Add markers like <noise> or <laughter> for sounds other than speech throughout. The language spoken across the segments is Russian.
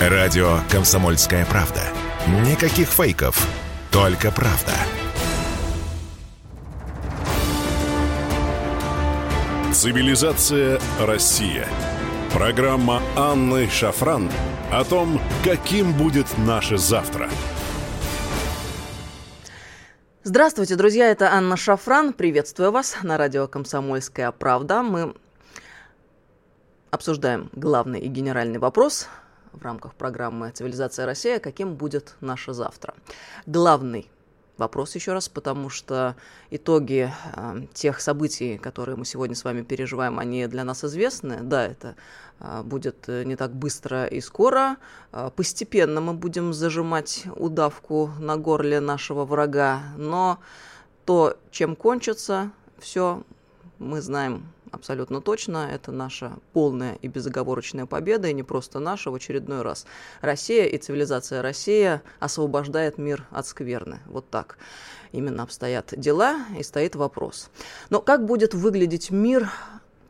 Радио «Комсомольская правда». Никаких фейков, только правда. Цивилизация Россия. Программа Анны Шафран о том, каким будет наше завтра. Здравствуйте, друзья, это Анна Шафран. Приветствую вас на радио «Комсомольская правда». Мы обсуждаем главный и генеральный вопрос в рамках программы «Цивилизация Россия», каким будет наше завтра. Главный вопрос еще раз, потому что итоги э, тех событий, которые мы сегодня с вами переживаем, они для нас известны. Да, это э, будет не так быстро и скоро. Э, постепенно мы будем зажимать удавку на горле нашего врага, но то, чем кончится, все мы знаем абсолютно точно. Это наша полная и безоговорочная победа, и не просто наша в очередной раз. Россия и цивилизация Россия освобождает мир от скверны. Вот так именно обстоят дела, и стоит вопрос. Но как будет выглядеть мир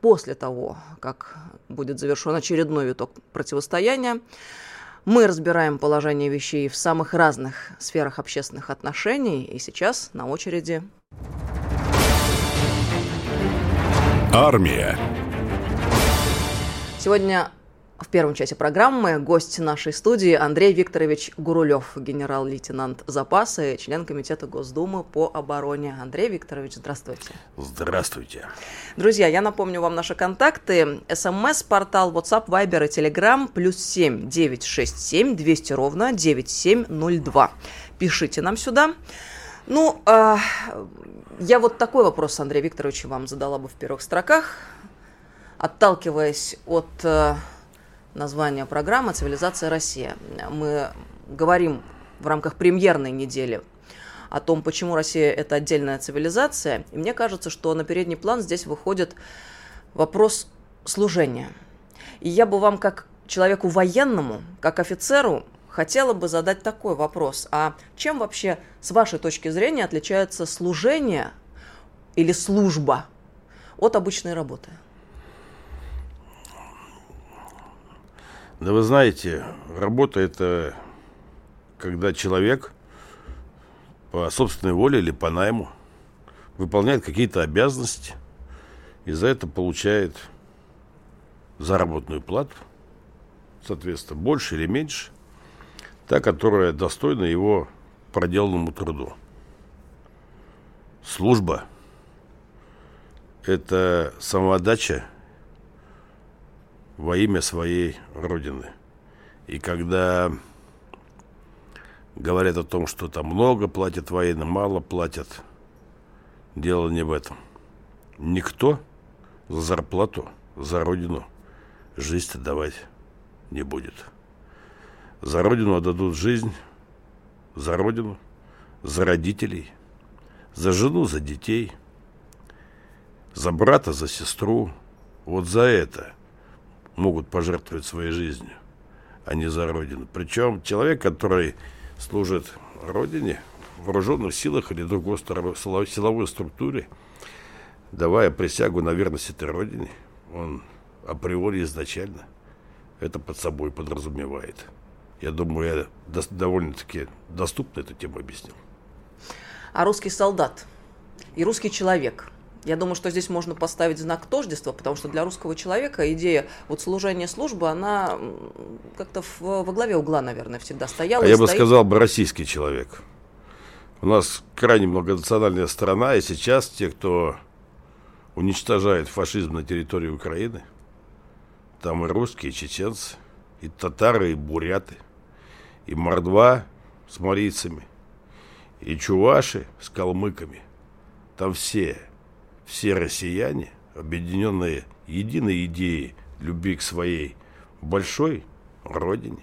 после того, как будет завершен очередной виток противостояния? Мы разбираем положение вещей в самых разных сферах общественных отношений, и сейчас на очереди Армия. Сегодня в первом часе программы гость нашей студии Андрей Викторович Гурулев, генерал-лейтенант запаса и член Комитета Госдумы по обороне. Андрей Викторович, здравствуйте. Здравствуйте. Друзья, я напомню вам наши контакты. СМС, портал WhatsApp, Viber и Telegram плюс 7 967 200 ровно 9702. Пишите нам сюда. Ну, э, я вот такой вопрос, Андрей Викторович, вам задала бы в первых строках, отталкиваясь от э, названия программы «Цивилизация Россия». Мы говорим в рамках премьерной недели о том, почему Россия – это отдельная цивилизация. И мне кажется, что на передний план здесь выходит вопрос служения. И я бы вам, как человеку военному, как офицеру, хотела бы задать такой вопрос. А чем вообще, с вашей точки зрения, отличается служение или служба от обычной работы? Да вы знаете, работа это когда человек по собственной воле или по найму выполняет какие-то обязанности и за это получает заработную плату, соответственно, больше или меньше та, которая достойна его проделанному труду. Служба – это самоотдача во имя своей Родины. И когда говорят о том, что там много платят военным, мало платят, дело не в этом. Никто за зарплату, за Родину жизнь давать не будет. За Родину отдадут жизнь, за Родину, за родителей, за жену, за детей, за брата, за сестру. Вот за это могут пожертвовать своей жизнью, а не за Родину. Причем человек, который служит Родине, в вооруженных силах или другой силовой структуре, давая присягу на верность этой Родине, он априори изначально это под собой подразумевает. Я думаю, я довольно-таки доступно эту тему объяснил. А русский солдат и русский человек – я думаю, что здесь можно поставить знак тождества, потому что для русского человека идея вот служения службы, она как-то во главе угла, наверное, всегда стояла. А я бы сказал бы российский человек. У нас крайне многонациональная страна, и сейчас те, кто уничтожает фашизм на территории Украины, там и русские, и чеченцы, и татары, и буряты, и мордва с марийцами, и чуваши с калмыками. Там все, все россияне, объединенные единой идеей любви к своей большой родине,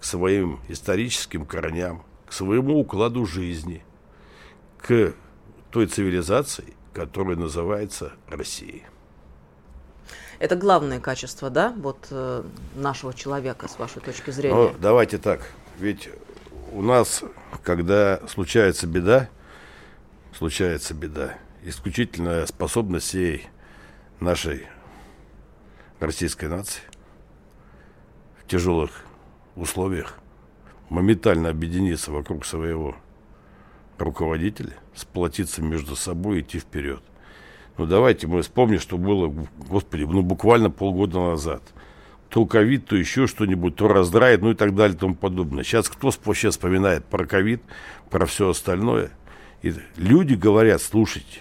к своим историческим корням, к своему укладу жизни, к той цивилизации, которая называется Россией. Это главное качество, да, вот э, нашего человека, с вашей точки зрения? Ну, давайте так. Ведь у нас, когда случается беда, случается беда, исключительная способность всей нашей российской нации в тяжелых условиях моментально объединиться вокруг своего руководителя, сплотиться между собой и идти вперед. Ну давайте мы вспомним, что было, господи, ну буквально полгода назад. То ковид, то еще что-нибудь, то раздрает, ну и так далее и тому подобное. Сейчас кто вообще вспоминает про ковид, про все остальное? И люди говорят, слушайте,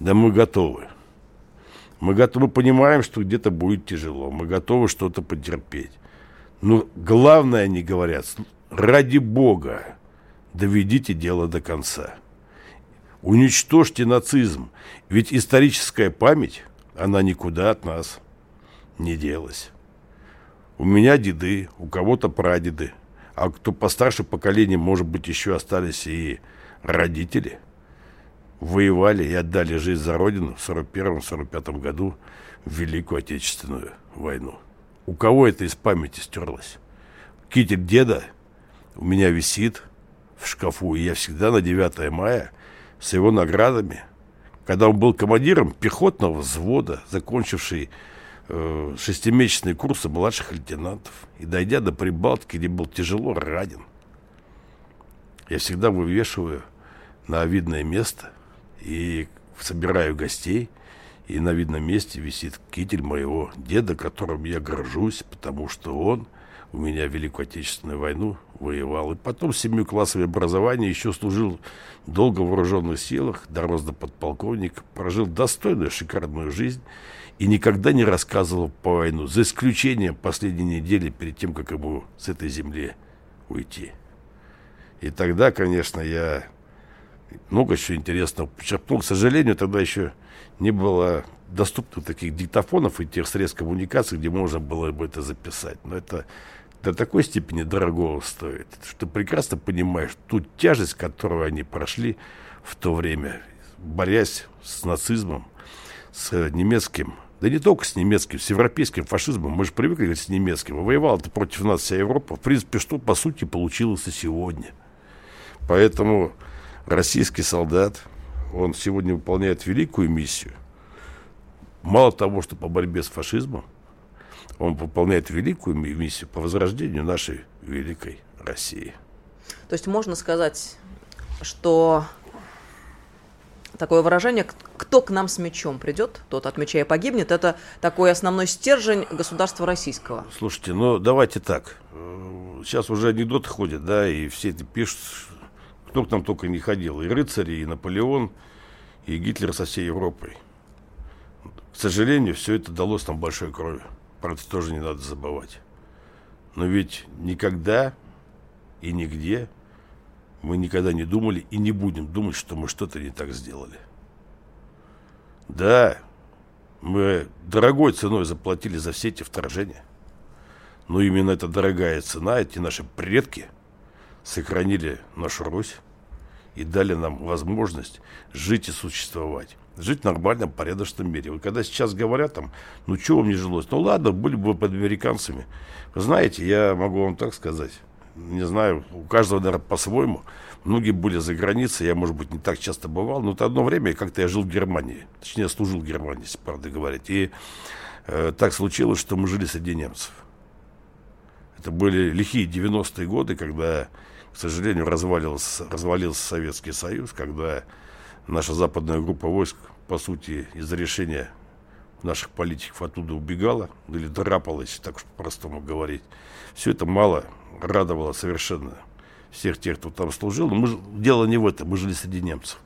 да мы готовы. Мы готовы, понимаем, что где-то будет тяжело. Мы готовы что-то потерпеть. Но главное, они говорят, ради Бога, доведите дело до конца. Уничтожьте нацизм. Ведь историческая память, она никуда от нас не делась. У меня деды, у кого-то прадеды, а кто постарше поколение, может быть, еще остались и родители, воевали и отдали жизнь за Родину в 41-45 году в Великую Отечественную войну. У кого это из памяти стерлось? Китель деда у меня висит в шкафу, и я всегда на 9 мая с его наградами, когда он был командиром пехотного взвода, закончивший э, шестимесячные курсы младших лейтенантов, и дойдя до Прибалтики, где был тяжело ранен, я всегда вывешиваю на видное место и собираю гостей, и на видном месте висит китель моего деда, которым я горжусь, потому что он у меня Великую Отечественную войну воевал. И потом семиклассовое образование еще служил долго в вооруженных силах, дорос до подполковника, прожил достойную, шикарную жизнь и никогда не рассказывал по войну, за исключением последней недели перед тем, как ему с этой земли уйти. И тогда, конечно, я много чего интересного почерпнул. К сожалению, тогда еще не было доступных таких диктофонов и тех средств коммуникации, где можно было бы это записать. Но это до такой степени дорогого стоит, что прекрасно понимаешь ту тяжесть, которую они прошли в то время, борясь с нацизмом, с немецким, да не только с немецким, с европейским фашизмом. Мы же привыкли с немецким. Воевала-то против нас вся Европа. В принципе, что по сути получилось и сегодня. Поэтому российский солдат, он сегодня выполняет великую миссию. Мало того, что по борьбе с фашизмом, он выполняет великую миссию по возрождению нашей великой России. То есть можно сказать, что такое выражение «кто к нам с мечом придет, тот от меча и погибнет» – это такой основной стержень государства российского. Слушайте, ну давайте так. Сейчас уже анекдоты ходят, да, и все это пишут, кто к нам только не ходил. И рыцари, и Наполеон, и Гитлер со всей Европой. К сожалению, все это далось нам большой кровью. Про это тоже не надо забывать. Но ведь никогда и нигде мы никогда не думали и не будем думать, что мы что-то не так сделали. Да, мы дорогой ценой заплатили за все эти вторжения. Но именно эта дорогая цена, эти наши предки сохранили нашу Русь и дали нам возможность жить и существовать жить в нормальном, порядочном мире. Вот когда сейчас говорят там, ну что вам не жилось? Ну ладно, были бы под американцами. Знаете, я могу вам так сказать, не знаю, у каждого, наверное, по-своему. Многие были за границей, я, может быть, не так часто бывал, но это одно время как-то я жил в Германии. Точнее, служил в Германии, если правда говорить. И э, так случилось, что мы жили среди немцев. Это были лихие 90-е годы, когда, к сожалению, развалился, развалился Советский Союз, когда наша западная группа войск, по сути, из-за решения наших политиков оттуда убегала или драпалась, так что по-простому говорить. Все это мало радовало совершенно всех тех, кто там служил. Но мы, дело не в этом, мы жили среди немцев.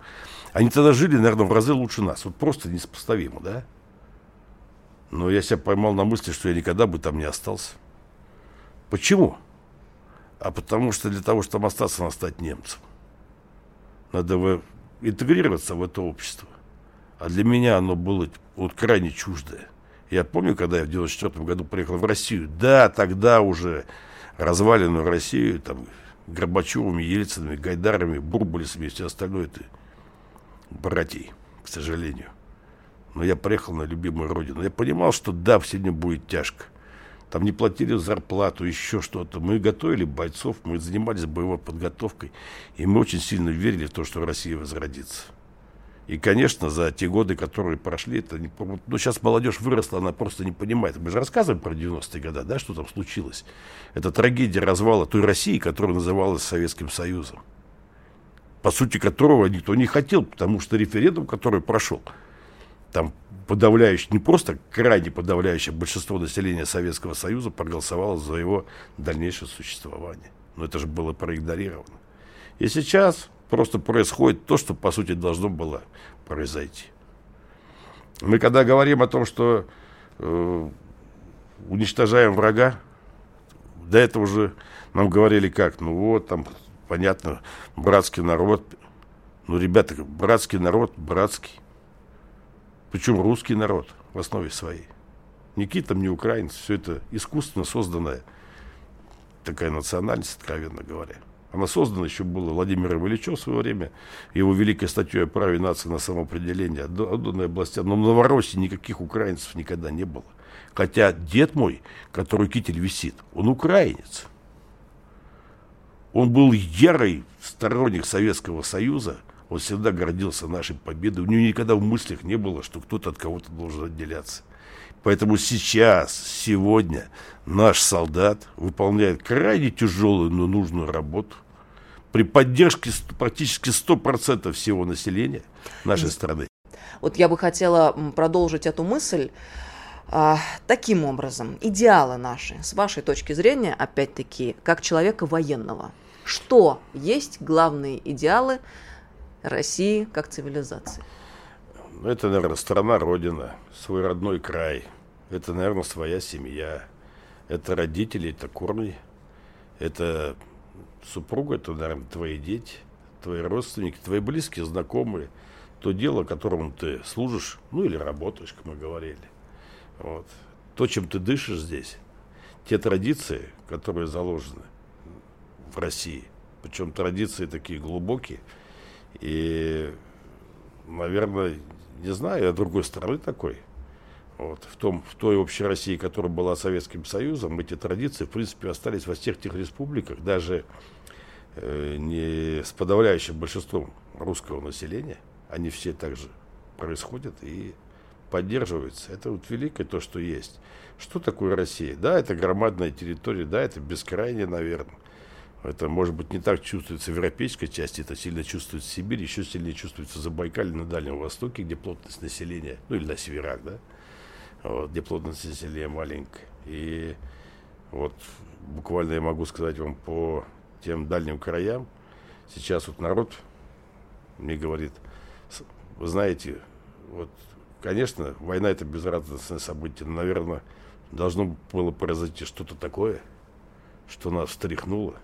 Они тогда жили, наверное, в разы лучше нас. Вот просто несопоставимо, да? Но я себя поймал на мысли, что я никогда бы там не остался. Почему? А потому что для того, чтобы остаться, надо стать немцем. Надо интегрироваться в это общество. А для меня оно было вот крайне чуждое. Я помню, когда я в 94 году приехал в Россию, да, тогда уже разваленную Россию, там, Горбачевыми, Ельцинами, Гайдарами, Бурбулисами и все остальное, это братьей, к сожалению. Но я приехал на любимую родину. Я понимал, что да, сегодня будет тяжко. Там не платили зарплату, еще что-то. Мы готовили бойцов, мы занимались боевой подготовкой. И мы очень сильно верили в то, что Россия возродится. И, конечно, за те годы, которые прошли, это не, ну, сейчас молодежь выросла, она просто не понимает. Мы же рассказываем про 90-е годы, да, что там случилось. Это трагедия развала той России, которая называлась Советским Союзом. По сути которого никто не хотел, потому что референдум, который прошел, там подавляющее, не просто крайне подавляющее большинство населения Советского Союза проголосовало за его дальнейшее существование. Но это же было проигнорировано. И сейчас просто происходит то, что, по сути, должно было произойти. Мы когда говорим о том, что э, уничтожаем врага, до этого уже нам говорили как, ну вот, там, понятно, братский народ. Ну, ребята, братский народ, братский. Причем русский народ в основе своей. Никакие там не украинцы, все это искусственно созданная такая национальность, откровенно говоря. Она создана еще была Владимиром Ильичем в свое время, его великой статьей о праве нации на самоопределение, отданной областям. Но в Новороссии никаких украинцев никогда не было. Хотя дед мой, который китель висит, он украинец. Он был ярый сторонник Советского Союза, он всегда гордился нашей победой. У него никогда в мыслях не было, что кто-то от кого-то должен отделяться. Поэтому сейчас, сегодня наш солдат выполняет крайне тяжелую, но нужную работу при поддержке практически 100% всего населения нашей страны. Вот я бы хотела продолжить эту мысль а, таким образом. Идеалы наши, с вашей точки зрения, опять-таки, как человека военного. Что есть главные идеалы России как цивилизации? Это, наверное, страна, родина, свой родной край. Это, наверное, своя семья. Это родители, это корни. Это супруга, это, наверное, твои дети, твои родственники, твои близкие, знакомые. То дело, которому ты служишь, ну или работаешь, как мы говорили. Вот. То, чем ты дышишь здесь, те традиции, которые заложены в России, причем традиции такие глубокие, и, наверное, не знаю, я другой страны такой. Вот, в, том, в той общей России, которая была Советским Союзом, эти традиции, в принципе, остались во всех тех республиках, даже э, не с подавляющим большинством русского населения. Они все также происходят и поддерживаются. Это вот великое то, что есть. Что такое Россия? Да, это громадная территория, да, это бескрайняя, наверное. Это, может быть, не так чувствуется в европейской части, это сильно чувствуется в Сибири, еще сильнее чувствуется в Забайкале, на Дальнем Востоке, где плотность населения, ну или на северах, да, вот, где плотность населения маленькая. И вот буквально я могу сказать вам по тем дальним краям, сейчас вот народ мне говорит, вы знаете, вот, конечно, война это безрадостное событие, но, наверное, должно было произойти что-то такое, что нас встряхнуло,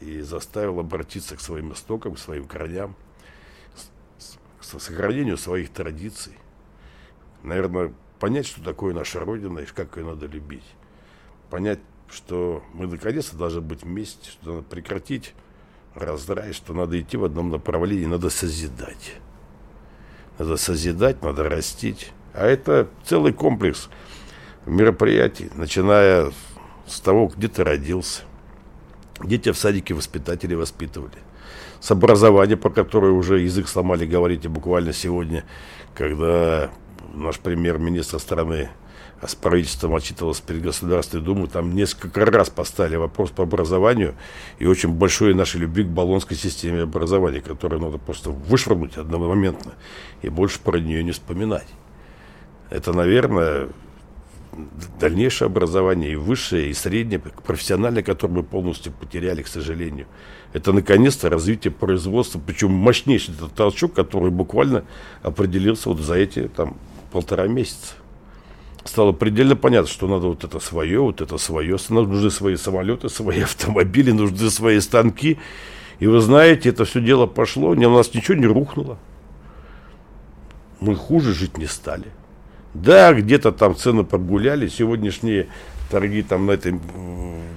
и заставил обратиться к своим истокам, к своим корням, к сохранению своих традиций. Наверное, понять, что такое наша Родина и как ее надо любить. Понять, что мы наконец-то должны быть вместе, что надо прекратить раздрай, что надо идти в одном направлении, надо созидать. Надо созидать, надо растить. А это целый комплекс мероприятий, начиная с того, где ты родился, Дети в садике воспитатели воспитывали. С образования, по которой уже язык сломали, говорите буквально сегодня, когда наш премьер-министр страны с правительством отчитывался перед Государственной Думой, там несколько раз поставили вопрос по образованию и очень большой нашей любви к баллонской системе образования, которую надо просто вышвырнуть одномоментно и больше про нее не вспоминать. Это, наверное, дальнейшее образование, и высшее, и среднее, профессиональное, которое мы полностью потеряли, к сожалению. Это, наконец-то, развитие производства, причем мощнейший этот толчок, который буквально определился вот за эти там, полтора месяца. Стало предельно понятно, что надо вот это свое, вот это свое. Нужны свои самолеты, свои <laughs> автомобили, нужны свои станки. И вы знаете, это все дело пошло, у нас ничего не рухнуло. Мы хуже жить не стали. Да, где-то там цены прогуляли, сегодняшние торги там на этой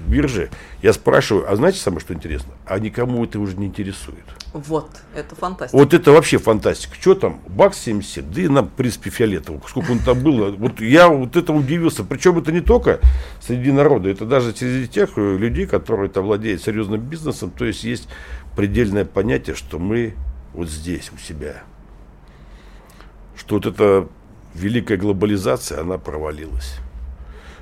бирже. Я спрашиваю, а знаете самое что интересно? А никому это уже не интересует. Вот, это фантастика. Вот это вообще фантастика. Что там, бакс 70, да и нам, в принципе, фиолетово. Сколько он там было. Вот я вот это удивился. Причем это не только среди народа, это даже среди тех людей, которые там владеют серьезным бизнесом. То есть есть предельное понятие, что мы вот здесь у себя что вот эта великая глобализация, она провалилась.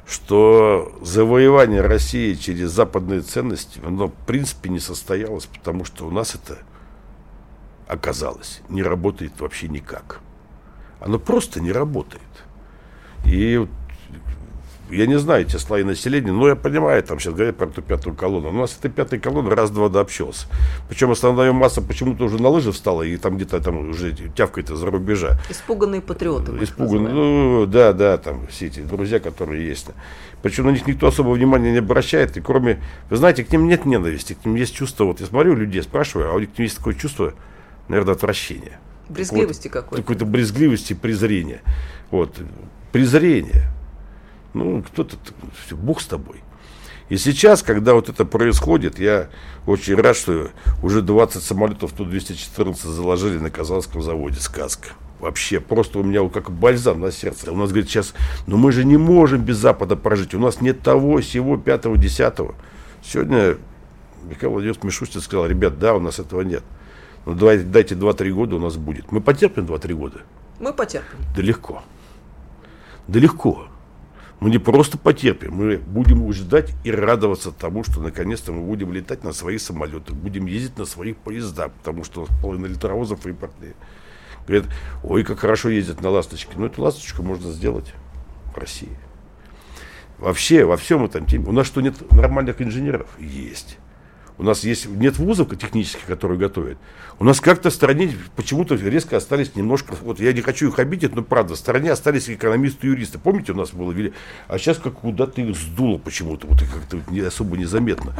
Что завоевание России через западные ценности, оно в принципе не состоялось, потому что у нас это оказалось не работает вообще никак. Оно просто не работает. И я не знаю эти слои населения, но я понимаю, там сейчас говорят про эту пятую колонну. У нас этой пятой колонны раз-два да общался. Причем основная масса почему-то уже на лыжи встала и там где-то там уже тявкает из-за рубежа. Испуганные патриоты. Испуганные, ну да, да, там все эти друзья, которые есть. Причем на них никто особого внимания не обращает. И кроме, вы знаете, к ним нет ненависти, к ним есть чувство, вот я смотрю людей, спрашиваю, а у них есть такое чувство, наверное, отвращения. Брезгливости какой-то. Какой-то брезгливости, презрения. Вот, презрение. Ну, кто-то, все, Бог с тобой. И сейчас, когда вот это происходит, я очень рад, что уже 20 самолетов Ту-214 заложили на Казанском заводе «Сказка». Вообще, просто у меня как бальзам на сердце. У нас, говорит, сейчас, ну мы же не можем без Запада прожить. У нас нет того, всего, пятого, десятого. Сегодня Михаил Владимирович Мишустин сказал, ребят, да, у нас этого нет. Но давайте, дайте 2-3 года, у нас будет. Мы потерпим 2-3 года? Мы потерпим. Да легко. Да легко. Мы не просто потерпим, мы будем ждать и радоваться тому, что наконец-то мы будем летать на своих самолетах, будем ездить на своих поездах, потому что половина электровозов импортные. Говорят, ой, как хорошо ездят на ласточке. Но эту ласточку можно сделать в России. Вообще, во всем этом теме. У нас что, нет нормальных инженеров? Есть. У нас есть, нет вузов технических, которые готовят. У нас как-то в стране почему-то резко остались немножко, вот я не хочу их обидеть, но правда, в стране остались экономисты и юристы. Помните, у нас было, а сейчас как куда-то их сдуло почему-то, вот как-то не, особо незаметно.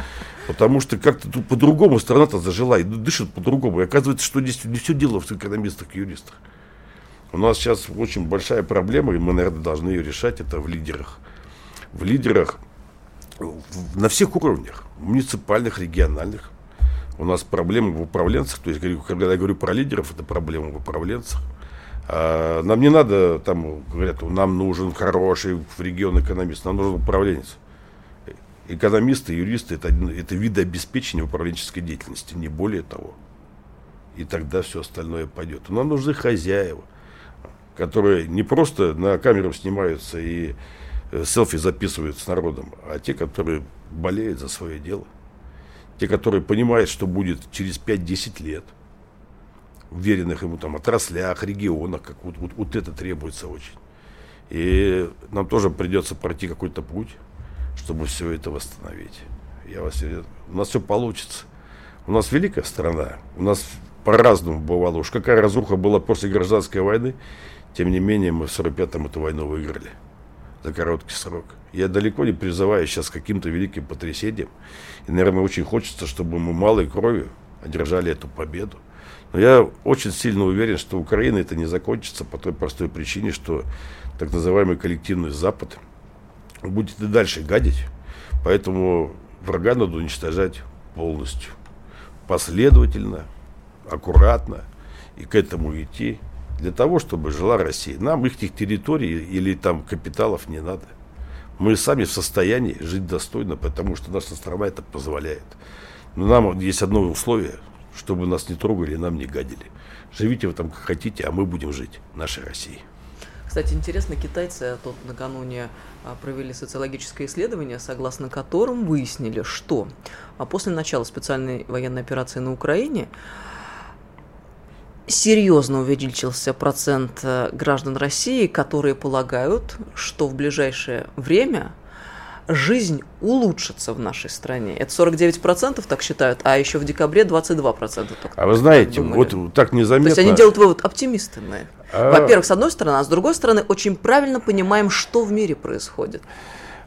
Потому что как-то по-другому страна-то зажила и дышит по-другому. И оказывается, что здесь не все дело в экономистах и юристах. У нас сейчас очень большая проблема, и мы, наверное, должны ее решать, это в лидерах. В лидерах на всех уровнях, муниципальных, региональных. У нас проблемы в управленцах, то есть, когда я говорю про лидеров, это проблема в управленцах. А нам не надо, там, говорят, нам нужен хороший в регион экономист, нам нужен управленец. Экономисты, юристы это, это виды обеспечения управленческой деятельности, не более того. И тогда все остальное пойдет. Нам нужны хозяева, которые не просто на камеру снимаются и селфи записывают с народом, а те, которые болеют за свое дело. Те, которые понимают, что будет через 5-10 лет, в веренных ему там отраслях, регионах, как вот, вот, вот это требуется очень. И нам тоже придется пройти какой-то путь, чтобы все это восстановить. Я вас, у нас все получится. У нас великая страна, у нас по-разному бывало. Уж какая разруха была после гражданской войны, тем не менее мы в 45-м эту войну выиграли за короткий срок. Я далеко не призываю сейчас каким-то великим потрясением. И, наверное, очень хочется, чтобы мы малой кровью одержали эту победу. Но я очень сильно уверен, что Украина это не закончится по той простой причине, что так называемый коллективный Запад будет и дальше гадить. Поэтому врага надо уничтожать полностью. Последовательно, аккуратно и к этому идти для того, чтобы жила Россия. Нам их территорий или там капиталов не надо. Мы сами в состоянии жить достойно, потому что наша страна это позволяет. Но нам есть одно условие, чтобы нас не трогали и нам не гадили. Живите вы там как хотите, а мы будем жить нашей Россией. Кстати, интересно, китайцы тут накануне а, провели социологическое исследование, согласно которым выяснили, что а после начала специальной военной операции на Украине серьезно увеличился процент э, граждан России, которые полагают, что в ближайшее время жизнь улучшится в нашей стране. Это 49% так считают, а еще в декабре 22%. А вы знаете, вот так незаметно... То есть они делают вывод, оптимисты мы. А... Во-первых, с одной стороны, а с другой стороны, очень правильно понимаем, что в мире происходит.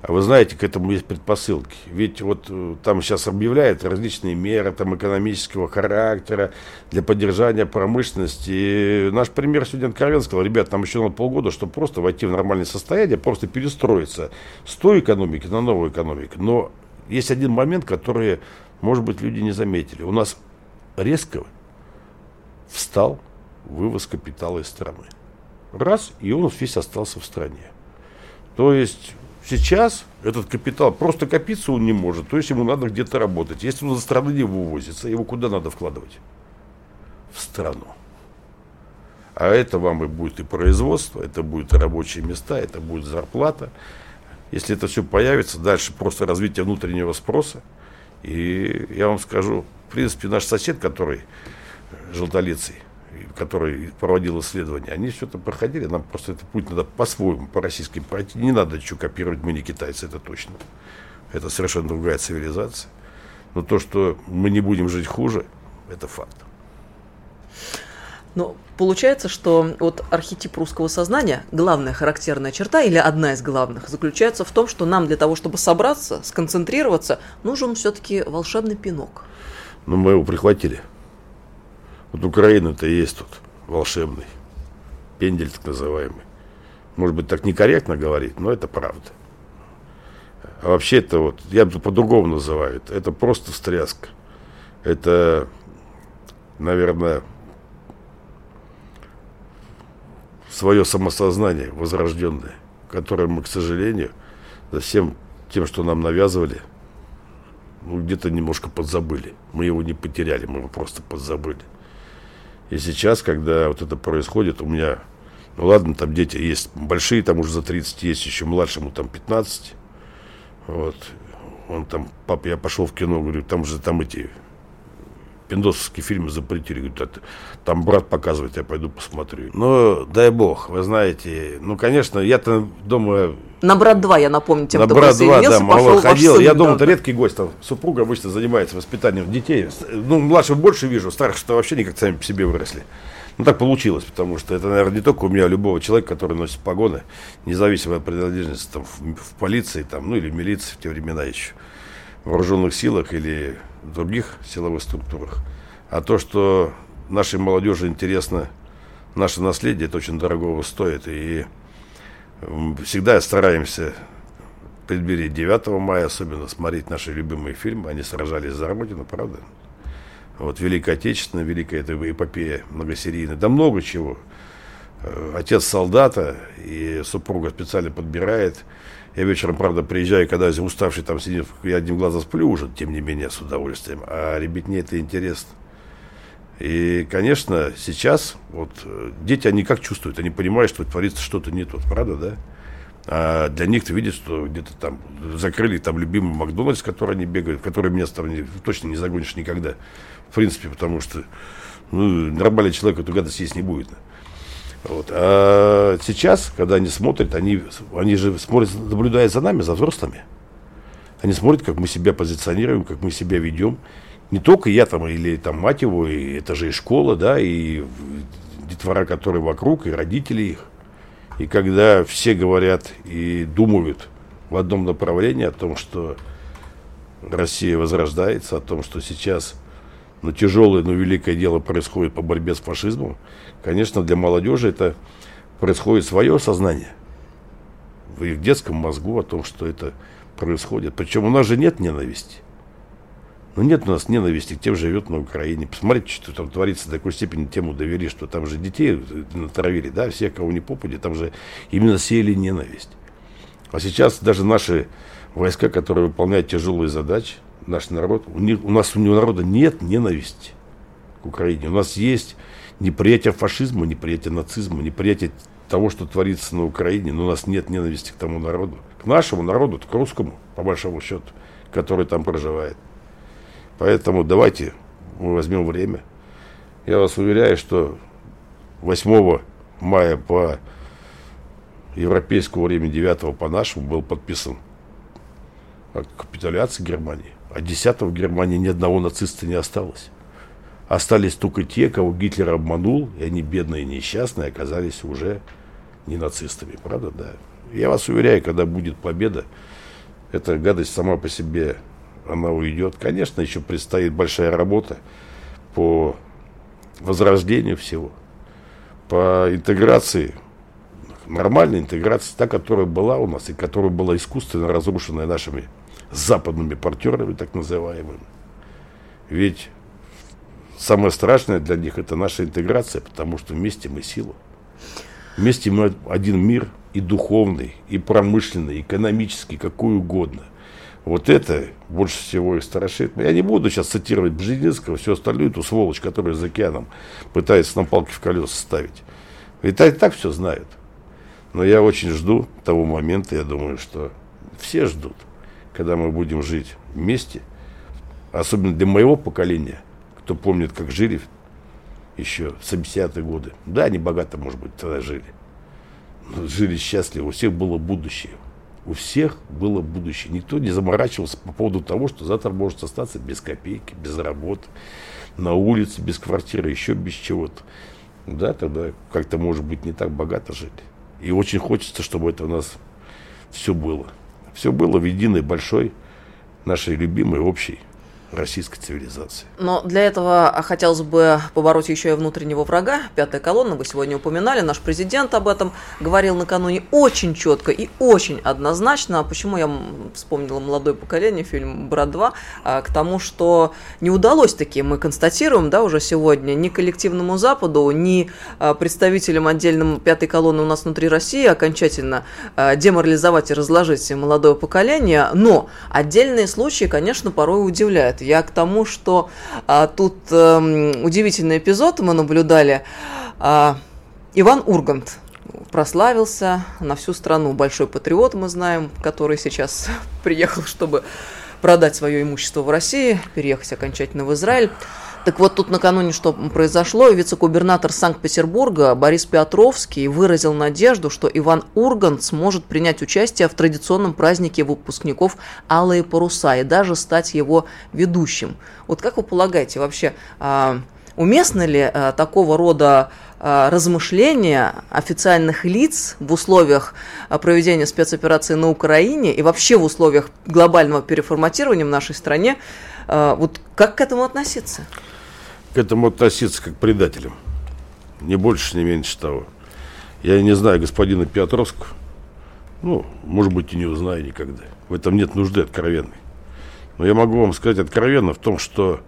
А вы знаете, к этому есть предпосылки. Ведь вот э, там сейчас объявляют различные меры там, экономического характера для поддержания промышленности. И наш премьер сегодня откровенно сказал, ребят, нам еще надо полгода, чтобы просто войти в нормальное состояние, просто перестроиться с той экономики на новую экономику. Но есть один момент, который, может быть, люди не заметили. У нас резко встал вывоз капитала из страны. Раз, и он весь остался в стране. То есть Сейчас этот капитал просто копиться он не может, то есть ему надо где-то работать. Если он за страны не вывозится, его куда надо вкладывать? В страну. А это вам и будет и производство, это будет и рабочие места, это будет зарплата. Если это все появится, дальше просто развитие внутреннего спроса. И я вам скажу, в принципе, наш сосед, который желтолицый, который проводил исследования, они все это проходили, нам просто этот путь надо по-своему, по-российски пройти. Не надо ничего копировать, мы не китайцы, это точно. Это совершенно другая цивилизация. Но то, что мы не будем жить хуже, это факт. Но получается, что вот архетип русского сознания, главная характерная черта или одна из главных, заключается в том, что нам для того, чтобы собраться, сконцентрироваться, нужен все-таки волшебный пинок. Но мы его прихватили. Вот Украина-то есть тут волшебный. Пендель так называемый. Может быть, так некорректно говорить, но это правда. А вообще это вот, я бы по-другому называю это, это просто встряска. Это, наверное, свое самосознание возрожденное, которое мы, к сожалению, за всем тем, что нам навязывали, ну, где-то немножко подзабыли. Мы его не потеряли, мы его просто подзабыли. И сейчас, когда вот это происходит, у меня, ну ладно, там дети есть большие, там уже за 30 есть, еще младшему там 15. Вот. Он там, папа, я пошел в кино, говорю, там же там эти пиндосовские фильмы запретили. Говорит, там брат показывает, я пойду посмотрю. Но дай бог, вы знаете, ну, конечно, я-то думаю... На «Брат 2», я напомню, тем, на кто «Брат 2», да, мало ходил. Я думаю, это редкий гость, там, супруга обычно занимается воспитанием детей. Ну, младших больше вижу, старших-то вообще никак сами по себе выросли. Ну, так получилось, потому что это, наверное, не только у меня, а любого человека, который носит погоны, независимо от принадлежности там, в, в полиции, там, ну, или в милиции в те времена еще, в вооруженных силах или в других силовых структурах. А то, что нашей молодежи интересно наше наследие, это очень дорогого стоит. И всегда стараемся в преддверии 9 мая особенно смотреть наши любимые фильмы. Они сражались за Родину, правда? Вот Великая Отечественная, Великая это эпопея многосерийная, да много чего. Э, отец солдата и супруга специально подбирает. Я вечером, правда, приезжаю, когда уставший там сидит, я одним глазом сплю уже, тем не менее, с удовольствием. А ребятне это интересно. И, конечно, сейчас вот э, дети, они как чувствуют? Они понимают, что творится что-то не то, правда, да? А для них ты видишь, что где-то там закрыли там любимый Макдональдс, который они бегают, в который место там точно не загонишь никогда. В принципе, потому что ну, нормальный человек эту гадость есть не будет. Вот. А сейчас, когда они смотрят, они, они же смотрят, наблюдают за нами, за взрослыми. Они смотрят, как мы себя позиционируем, как мы себя ведем. Не только я там, или там мать его, и это же и школа, да, и детвора, которые вокруг, и родители их. И когда все говорят и думают в одном направлении о том, что Россия возрождается, о том, что сейчас но тяжелое, но великое дело происходит по борьбе с фашизмом, конечно, для молодежи это происходит свое сознание в их детском мозгу о том, что это происходит. Причем у нас же нет ненависти. Ну нет у нас ненависти тем живет на Украине. Посмотрите, что там творится до такой степени тему довели, что там же детей натравили, да, все, кого не попади, там же именно сеяли ненависть. А сейчас даже наши войска, которые выполняют тяжелые задачи, наш народ, у, них, у нас у народа нет ненависти к Украине. У нас есть неприятие фашизма, неприятие нацизма, неприятие того, что творится на Украине, но у нас нет ненависти к тому народу, к нашему народу, к русскому, по большому счету, который там проживает. Поэтому давайте мы возьмем время. Я вас уверяю, что 8 мая по европейскому времени, 9 по нашему, был подписан капитуляция Германии. А 10 в Германии ни одного нациста не осталось. Остались только те, кого Гитлер обманул, и они, бедные и несчастные, оказались уже не нацистами. Правда, да? Я вас уверяю, когда будет победа, эта гадость сама по себе, она уйдет. Конечно, еще предстоит большая работа по возрождению всего, по интеграции, нормальной интеграции, та, которая была у нас и которая была искусственно разрушенная нашими западными партнерами, так называемыми. Ведь самое страшное для них это наша интеграция, потому что вместе мы сила. Вместе мы один мир и духовный, и промышленный, и экономический, какой угодно. Вот это больше всего их страшит. Я не буду сейчас цитировать Бжезинского, все остальное, эту сволочь, которая за океаном пытается нам палки в колеса ставить. И так, и так все знают. Но я очень жду того момента, я думаю, что все ждут, когда мы будем жить вместе, особенно для моего поколения, кто помнит, как жили еще в 70-е годы. Да, они богато, может быть, тогда жили. Но жили счастливо, у всех было будущее. У всех было будущее. Никто не заморачивался по поводу того, что завтра может остаться без копейки, без работы, на улице, без квартиры, еще без чего-то. Да, тогда как-то, может быть, не так богато жили. И очень хочется, чтобы это у нас все было. Все было в единой большой, нашей любимой, общей российской цивилизации. Но для этого хотелось бы побороть еще и внутреннего врага. Пятая колонна, вы сегодня упоминали, наш президент об этом говорил накануне очень четко и очень однозначно. А почему я вспомнила «Молодое поколение», фильм «Брат 2», а, к тому, что не удалось таки, мы констатируем, да, уже сегодня, ни коллективному Западу, ни а, представителям отдельным пятой колонны у нас внутри России окончательно деморализовать и разложить молодое поколение, но отдельные случаи, конечно, порой удивляют. Я к тому, что а, тут а, удивительный эпизод мы наблюдали. А, Иван Ургант прославился на всю страну. Большой патриот, мы знаем, который сейчас <laughs> приехал, чтобы продать свое имущество в России, переехать окончательно в Израиль. Так вот, тут накануне что произошло, вице-губернатор Санкт-Петербурга Борис Петровский выразил надежду, что Иван Ургант сможет принять участие в традиционном празднике выпускников «Алые паруса» и даже стать его ведущим. Вот как вы полагаете, вообще а, уместно ли а, такого рода а, размышления официальных лиц в условиях проведения спецоперации на Украине и вообще в условиях глобального переформатирования в нашей стране, вот как к этому относиться? К этому относиться как к предателям. Не больше, не меньше того. Я не знаю господина Петровского. Ну, может быть, и не узнаю никогда. В этом нет нужды откровенной. Но я могу вам сказать откровенно в том, что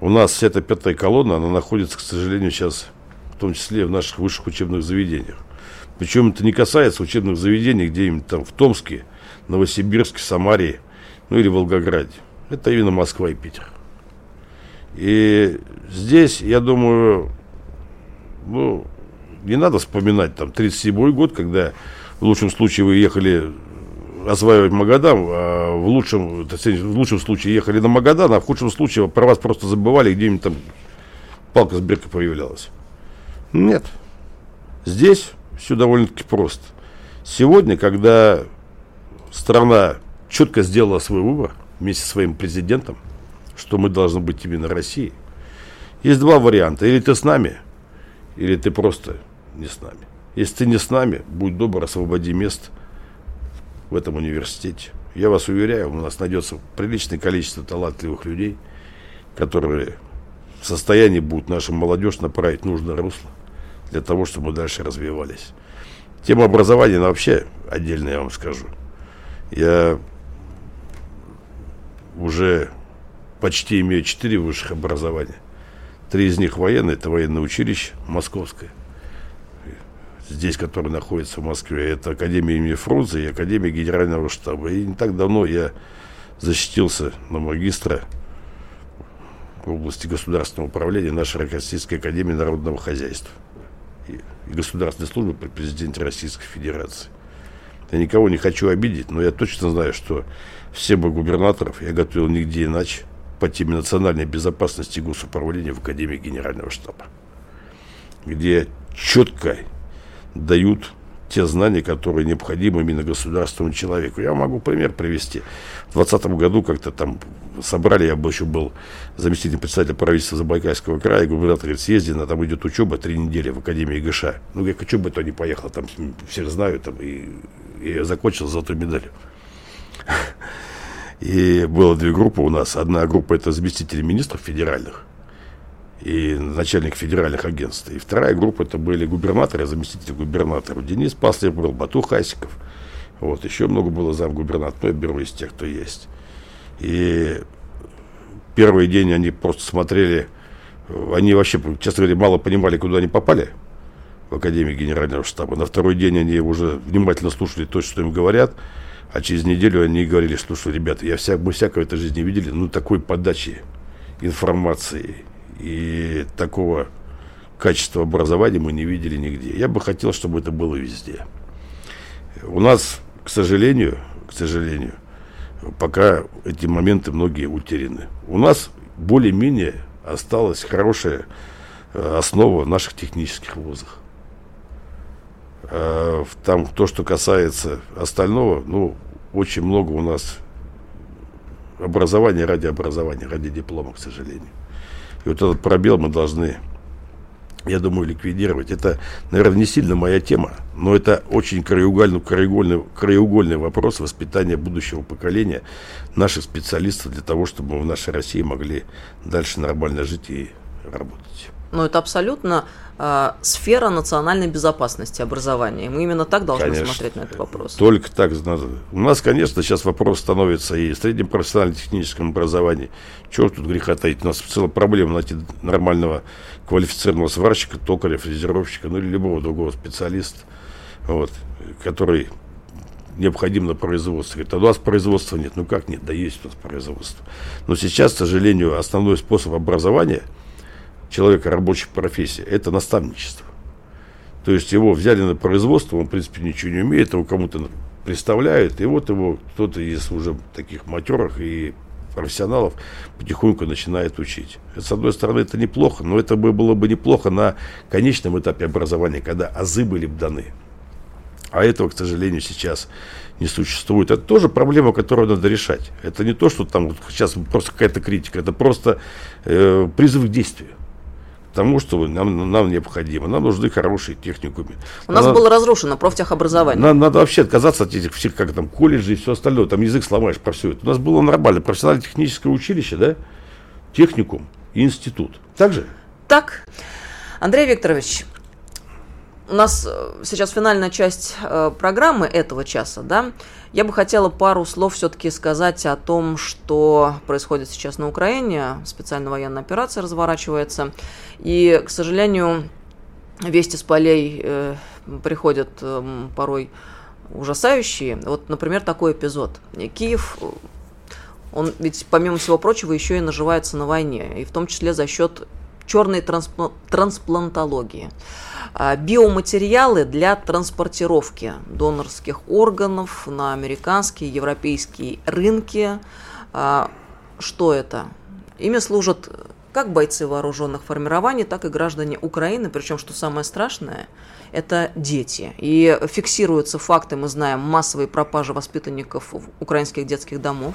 у нас вся эта пятая колонна, она находится, к сожалению, сейчас, в том числе в наших высших учебных заведениях. Причем это не касается учебных заведений где-нибудь там в Томске, Новосибирске, Самаре, ну или Волгограде. Это именно Москва и Питер. И здесь, я думаю, ну, не надо вспоминать там 37-й год, когда в лучшем случае вы ехали осваивать Магадан, а в лучшем, в лучшем случае ехали на Магадан, а в худшем случае про вас просто забывали, где-нибудь там палка с биркой появлялась. Нет. Здесь все довольно-таки просто. Сегодня, когда страна четко сделала свой выбор вместе со своим президентом, что мы должны быть именно Россией. Есть два варианта. Или ты с нами, или ты просто не с нами. Если ты не с нами, будь добр, освободи место в этом университете. Я вас уверяю, у нас найдется приличное количество талантливых людей, которые в состоянии будут нашу молодежь направить нужное русло для того, чтобы мы дальше развивались. Тема образования вообще отдельно я вам скажу. Я уже почти имею четыре высших образования. Три из них военные, это военное училище московское, здесь, которое находится в Москве, это Академия имени Фрунзе и Академия Генерального штаба. И не так давно я защитился на магистра в области государственного управления нашей Российской Академии Народного Хозяйства и, Государственной службы при президенте Российской Федерации. Я никого не хочу обидеть, но я точно знаю, что все бы губернаторов я готовил нигде иначе, по теме национальной безопасности и госуправления в Академии Генерального штаба, где четко дают те знания, которые необходимы именно государственному человеку. Я могу пример привести. В 2020 году как-то там собрали, я еще был заместитель председателя правительства Забайкальского края, губернатор говорит, съезди, на там идет учеба три недели в Академии ГШ. Ну, я хочу бы то не поехал, там все знают, там, и, и я закончил золотой медалью. И было две группы у нас. Одна группа это заместители министров федеральных и начальник федеральных агентств. И вторая группа это были губернаторы, заместители губернаторов. Денис Паслер был, Бату Хасиков. Вот, еще много было зам губернатора, но я беру из тех, кто есть. И первый день они просто смотрели, они вообще, честно говоря, мало понимали, куда они попали в Академии Генерального штаба. На второй день они уже внимательно слушали то, что им говорят. А через неделю они говорили, что, что ребята, я вся, мы всякого в этой жизни видели, ну, такой подачи информации и такого качества образования мы не видели нигде. Я бы хотел, чтобы это было везде. У нас, к сожалению, к сожалению, пока эти моменты многие утеряны. У нас более-менее осталась хорошая э, основа в наших технических вузах. А, там то, что касается остального, ну, очень много у нас образования ради образования, ради диплома, к сожалению. И вот этот пробел мы должны, я думаю, ликвидировать. Это, наверное, не сильно моя тема, но это очень краеугольный, краеугольный, краеугольный вопрос воспитания будущего поколения наших специалистов для того, чтобы мы в нашей России могли дальше нормально жить и работать. Но это абсолютно э, сфера национальной безопасности образования. Мы именно так должны конечно. смотреть на этот вопрос. Только так. У нас, конечно, сейчас вопрос становится и в среднем профессионально-техническом образовании. Чего тут греха таить? У нас целая проблема найти нормального квалифицированного сварщика, токаря, фрезеровщика, ну или любого другого специалиста, вот, который необходим на производство. Говорит, а у нас производства нет. Ну как нет? Да есть у нас производство. Но сейчас, к сожалению, основной способ образования – человека рабочих профессий, это наставничество. То есть его взяли на производство, он, в принципе, ничего не умеет, его кому-то представляют, и вот его кто-то из уже таких матерых и профессионалов потихоньку начинает учить. С одной стороны, это неплохо, но это было бы неплохо на конечном этапе образования, когда азы были бы даны. А этого, к сожалению, сейчас не существует. Это тоже проблема, которую надо решать. Это не то, что там вот сейчас просто какая-то критика, это просто э, призыв к действию тому, что нам, нам необходимо. Нам нужны хорошие техникумы. У нас надо, было разрушено профтехобразование. Надо, надо вообще отказаться от этих всех, как там, колледжей и все остальное. Там язык сломаешь про все это. У нас было нормально. Профессиональное техническое училище, да, техникум и институт. Так же? Так. Андрей Викторович, у нас э, сейчас финальная часть э, программы этого часа, да. Я бы хотела пару слов все-таки сказать о том, что происходит сейчас на Украине. Специальная военная операция разворачивается. И, к сожалению, вести с полей э, приходят э, порой ужасающие. Вот, например, такой эпизод. Киев он ведь, помимо всего прочего, еще и наживается на войне, и в том числе за счет черной трансп... трансплантологии. А, биоматериалы для транспортировки донорских органов на американские, европейские рынки. А, что это? Ими служат как бойцы вооруженных формирований, так и граждане Украины, причем, что самое страшное, это дети. И фиксируются факты, мы знаем, массовой пропажи воспитанников украинских детских домов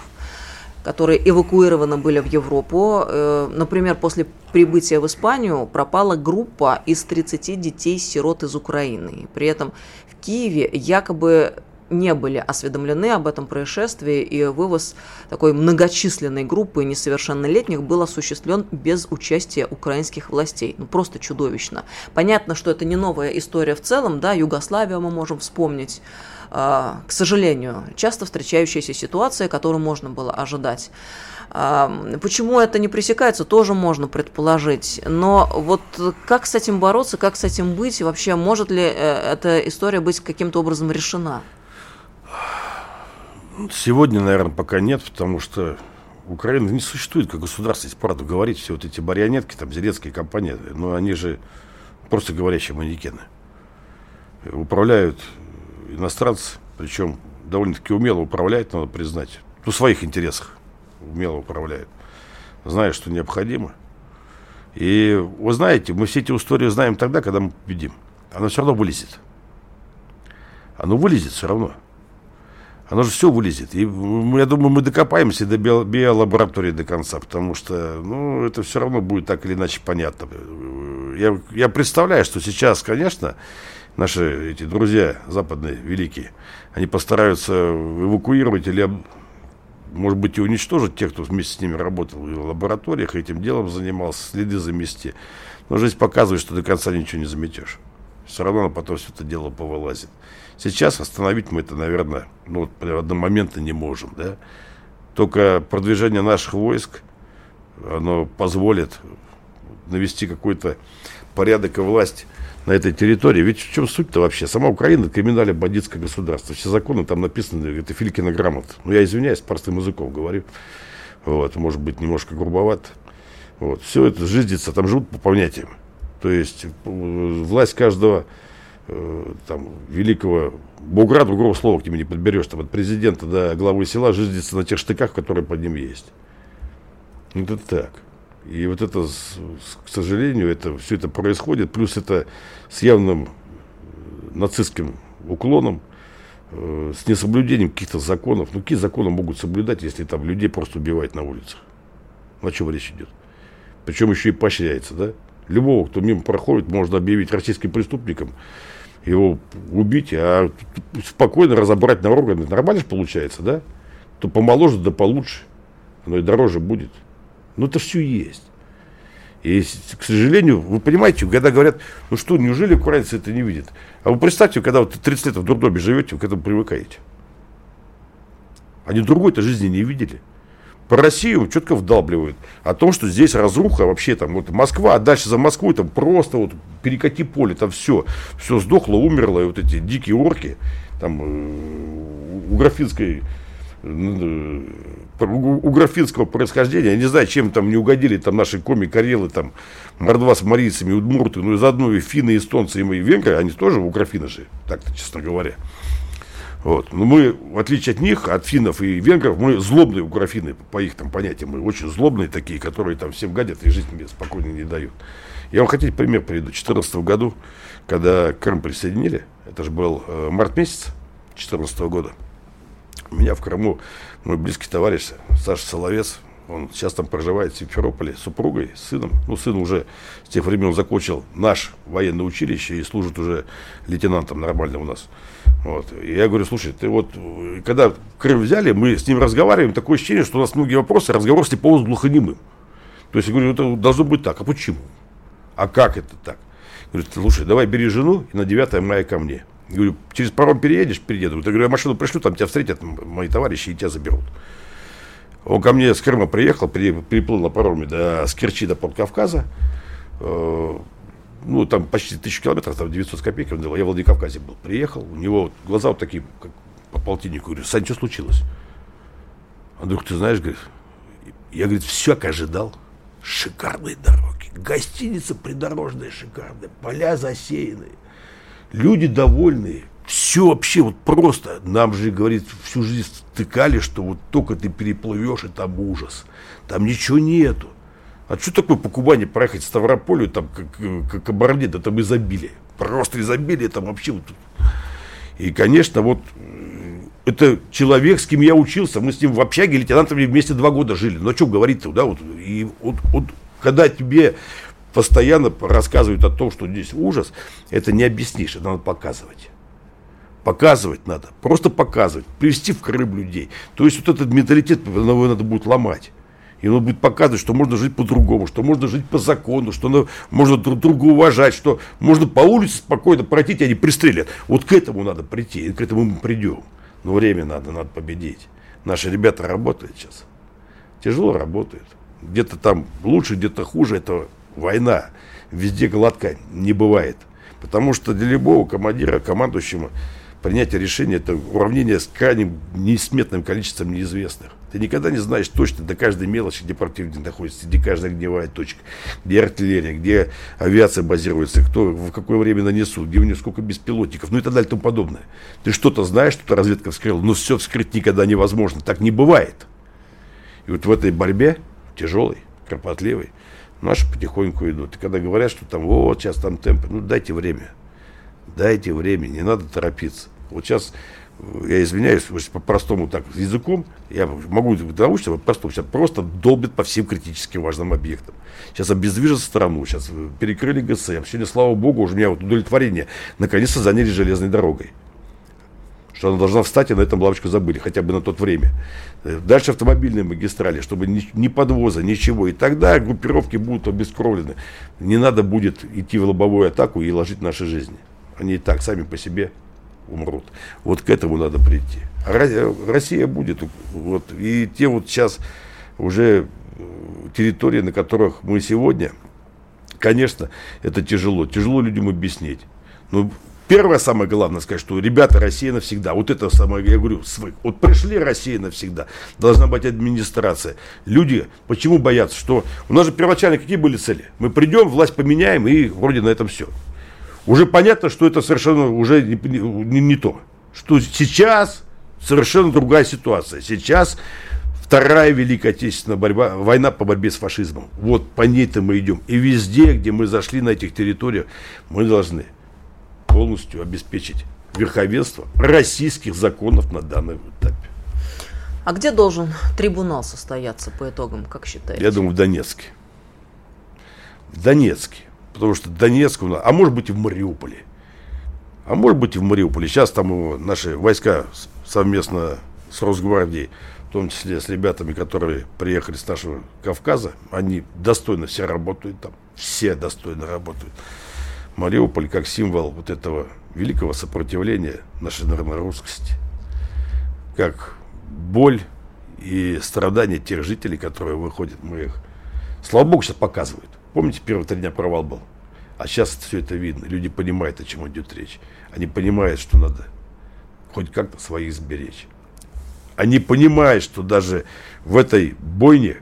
которые эвакуированы были в Европу. Э, например, после прибытия в Испанию пропала группа из 30 детей-сирот из Украины. При этом в Киеве якобы не были осведомлены об этом происшествии, и вывоз такой многочисленной группы несовершеннолетних был осуществлен без участия украинских властей. Ну, просто чудовищно. Понятно, что это не новая история в целом, да, Югославию мы можем вспомнить, к сожалению, часто встречающаяся ситуация, которую можно было ожидать. А, почему это не пресекается, тоже можно предположить. Но вот как с этим бороться, как с этим быть, и вообще может ли э, эта история быть каким-то образом решена? Сегодня, наверное, пока нет, потому что Украина не существует как государство, если правду говорить, все вот эти марионетки, там, зеленские компании, но они же просто говорящие манекены. Управляют иностранцы, причем довольно-таки умело управляют, надо признать. Ну, в своих интересах умело управляют. Зная, что необходимо. И вы знаете, мы все эти истории знаем тогда, когда мы победим. Оно все равно вылезет. Оно вылезет все равно. Оно же все вылезет. И я думаю, мы докопаемся до биолаборатории до конца, потому что ну, это все равно будет так или иначе понятно. Я, я представляю, что сейчас, конечно, наши эти друзья западные, великие, они постараются эвакуировать или, может быть, и уничтожить тех, кто вместе с ними работал в лабораториях, этим делом занимался, следы замести. Но жизнь показывает, что до конца ничего не заметешь. Все равно потом все это дело повылазит. Сейчас остановить мы это, наверное, ну, вот, одномоментно не можем. Да? Только продвижение наших войск, оно позволит навести какой-то порядок и власть на этой территории. Ведь в чем суть-то вообще? Сама Украина криминальное бандитское государство. Все законы там написаны, это Филькина грамот. Ну, я извиняюсь, простым языком говорю. Вот, может быть, немножко грубовато. Вот. Все это жизнится, там живут по понятиям. То есть власть каждого там, великого бугра, другого слова к нему не подберешь, там, от президента до главы села жизнится на тех штыках, которые под ним есть. Это так. И вот это, к сожалению, это, все это происходит, плюс это с явным нацистским уклоном, э, с несоблюдением каких-то законов. Ну, какие законы могут соблюдать, если там людей просто убивают на улицах? О чем речь идет? Причем еще и поощряется, да? Любого, кто мимо проходит, можно объявить российским преступником, его убить, а спокойно разобрать на органы. Нормально же получается, да? То помоложе, да получше. Оно и дороже будет. Ну, это все есть. И, к сожалению, вы понимаете, когда говорят, ну что, неужели украинцы это не видят? А вы представьте, когда вот 30 лет в дурдоме живете, вы к этому привыкаете. Они другой-то жизни не видели. По Россию четко вдалбливают о том, что здесь разруха вообще там вот Москва, а дальше за Москвой там просто вот перекати поле, там все, все сдохло, умерло, и вот эти дикие орки, там э, у графинской у графинского происхождения, я не знаю, чем там не угодили там наши коми, карелы, там, мордва с марийцами, удмурты, ну и заодно и финны, эстонцы, и мы, и венгры, они тоже у графины же, так-то, честно говоря. Вот. Но мы, в отличие от них, от финнов и венгров, мы злобные у графины, по их там понятиям, мы очень злобные такие, которые там всем гадят и жизнь мне спокойно не дают. Я вам хотите пример приведу. В 2014 году, когда Крым присоединили, это же был э, март месяц 2014 года, у меня в Крыму мой близкий товарищ Саша Соловец, он сейчас там проживает в Симферополе с супругой, с сыном. Ну, сын уже с тех времен закончил наш военное училище и служит уже лейтенантом нормально у нас. Вот. И я говорю, слушай, ты вот, когда Крым взяли, мы с ним разговариваем, такое ощущение, что у нас многие вопросы, разговор с типовым глухонемым. То есть я говорю, это должно быть так. А почему? А как это так? Говорю, слушай, давай бери жену и на 9 мая ко мне. Говорю, через паром переедешь, перееду. Я говорю, я машину пришлю, там тебя встретят мои товарищи и тебя заберут. Он ко мне с Крыма приехал, переплыл на пароме до Скерчи, до порт Кавказа. Э, ну, там почти тысячу километров, там 900 с копейками делал. Я в Владикавказе был. Приехал, у него глаза вот такие, как по полтиннику. Говорю, Сань, что случилось? Он говорит, ты знаешь, говорит, я, говорит, все как ожидал. Шикарные дороги, гостиница придорожная шикарная, поля засеянные, люди довольные, все вообще вот просто. Нам же, говорит, всю жизнь стыкали, что вот только ты переплывешь, и там ужас. Там ничего нету. А что такое по Кубани проехать Ставрополю, там, как, как Кабарде, да там изобилие. Просто изобилие там вообще вот. И, конечно, вот это человек, с кем я учился. Мы с ним в общаге лейтенантами вместе два года жили. Ну, о чем говорить-то, да? Вот, и вот, вот когда тебе постоянно рассказывают о том, что здесь ужас, это не объяснишь, это надо показывать. Показывать надо, просто показывать, привести в Крым людей. То есть вот этот менталитет его надо будет ломать. И он будет показывать, что можно жить по-другому, что можно жить по закону, что можно друг друга уважать, что можно по улице спокойно пройти, тебя не пристрелят. Вот к этому надо прийти, и к этому мы придем. Но время надо, надо победить. Наши ребята работают сейчас. Тяжело работают. Где-то там лучше, где-то хуже. Это война. Везде гладко не бывает. Потому что для любого командира, командующего, принятие решения – это уравнение с крайним несметным количеством неизвестных. Ты никогда не знаешь точно до каждой мелочи, где противник находится, где каждая огневая точка, где артиллерия, где авиация базируется, кто в какое время нанесут, где у них сколько беспилотников, ну и так далее и тому подобное. Ты что-то знаешь, что-то разведка вскрыла, но все вскрыть никогда невозможно. Так не бывает. И вот в этой борьбе, тяжелой, кропотливой, наши потихоньку идут. И когда говорят, что там, вот сейчас там темпы, ну дайте время. Дайте время, не надо торопиться. Вот сейчас, я извиняюсь, по-простому так языком, я могу научиться, по-простому, сейчас просто долбит по всем критически важным объектам. Сейчас обездвижат страну, сейчас перекрыли ГСМ. Сегодня, слава богу, уже у меня вот удовлетворение. Наконец-то заняли железной дорогой что она должна встать, и на этом лавочку забыли, хотя бы на тот время. Дальше автомобильные магистрали, чтобы ни, ни подвоза, ничего. И тогда группировки будут обескровлены. Не надо будет идти в лобовую атаку и ложить наши жизни. Они и так сами по себе умрут. Вот к этому надо прийти. Россия будет. Вот, и те вот сейчас уже э, территории, на которых мы сегодня, конечно, это тяжело. Тяжело людям объяснить. Но в первое самое главное сказать, что ребята, Россия навсегда. Вот это самое, я говорю, вот пришли Россия навсегда. Должна быть администрация. Люди почему боятся, что у нас же первоначально какие были цели? Мы придем, власть поменяем и вроде на этом все. Уже понятно, что это совершенно уже не, не, не то. Что сейчас совершенно другая ситуация. Сейчас Вторая Великая Отечественная борьба, война по борьбе с фашизмом. Вот по ней-то мы идем. И везде, где мы зашли на этих территориях, мы должны полностью обеспечить верховенство российских законов на данном этапе. А где должен трибунал состояться по итогам, как считаете? Я думаю, в Донецке. В Донецке. Потому что Донецк, а может быть и в Мариуполе. А может быть и в Мариуполе. Сейчас там наши войска совместно с Росгвардией в том числе с ребятами, которые приехали с нашего Кавказа, они достойно все работают там, все достойно работают. Мариуполь как символ вот этого великого сопротивления нашей народнорусскости, как боль и страдания тех жителей, которые выходят, мы их, слава богу, сейчас показывают. Помните, первые три дня провал был? А сейчас все это видно. Люди понимают, о чем идет речь. Они понимают, что надо хоть как-то своих сберечь. Они понимают, что даже в этой бойне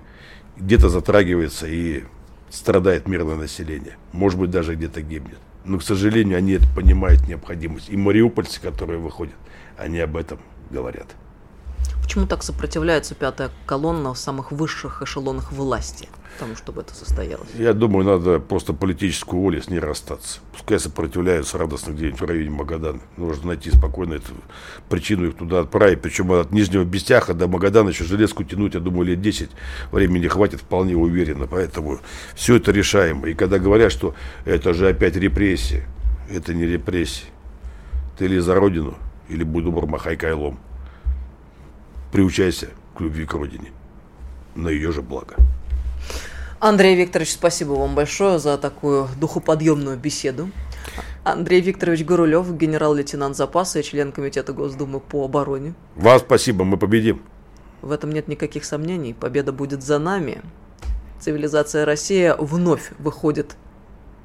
где-то затрагивается и страдает мирное население. Может быть, даже где-то гибнет. Но, к сожалению, они это понимают необходимость. И мариупольцы, которые выходят, они об этом говорят. Почему так сопротивляется пятая колонна в самых высших эшелонах власти? тому, чтобы это состоялось? Я думаю, надо просто политическую волю с ней расстаться. Пускай сопротивляются радостно где-нибудь в районе Магадана. Нужно найти спокойно эту причину их туда отправить. Причем от Нижнего Бестяха до Магадана еще железку тянуть, я думаю, лет 10 времени хватит вполне уверенно. Поэтому все это решаемо. И когда говорят, что это же опять репрессии, это не репрессии. Ты или за родину, или буду махай кайлом. Приучайся к любви к родине. На ее же благо. Андрей Викторович, спасибо вам большое за такую духоподъемную беседу. Андрей Викторович Горулев, генерал-лейтенант запаса и член Комитета Госдумы по обороне. Вам спасибо, мы победим. В этом нет никаких сомнений. Победа будет за нами. Цивилизация Россия вновь выходит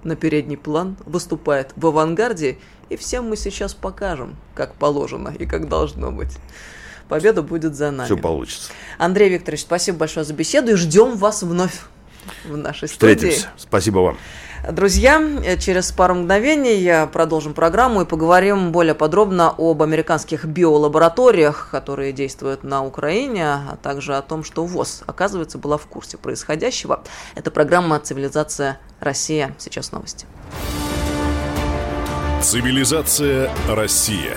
на передний план, выступает в авангарде, и всем мы сейчас покажем, как положено и как должно быть. Победа будет за нами. Все получится. Андрей Викторович, спасибо большое за беседу и ждем вас вновь в нашей Встретимся. студии. Спасибо вам. Друзья, через пару мгновений продолжим программу и поговорим более подробно об американских биолабораториях, которые действуют на Украине, а также о том, что ВОЗ, оказывается, была в курсе происходящего. Это программа «Цивилизация Россия». Сейчас новости. Цивилизация Россия.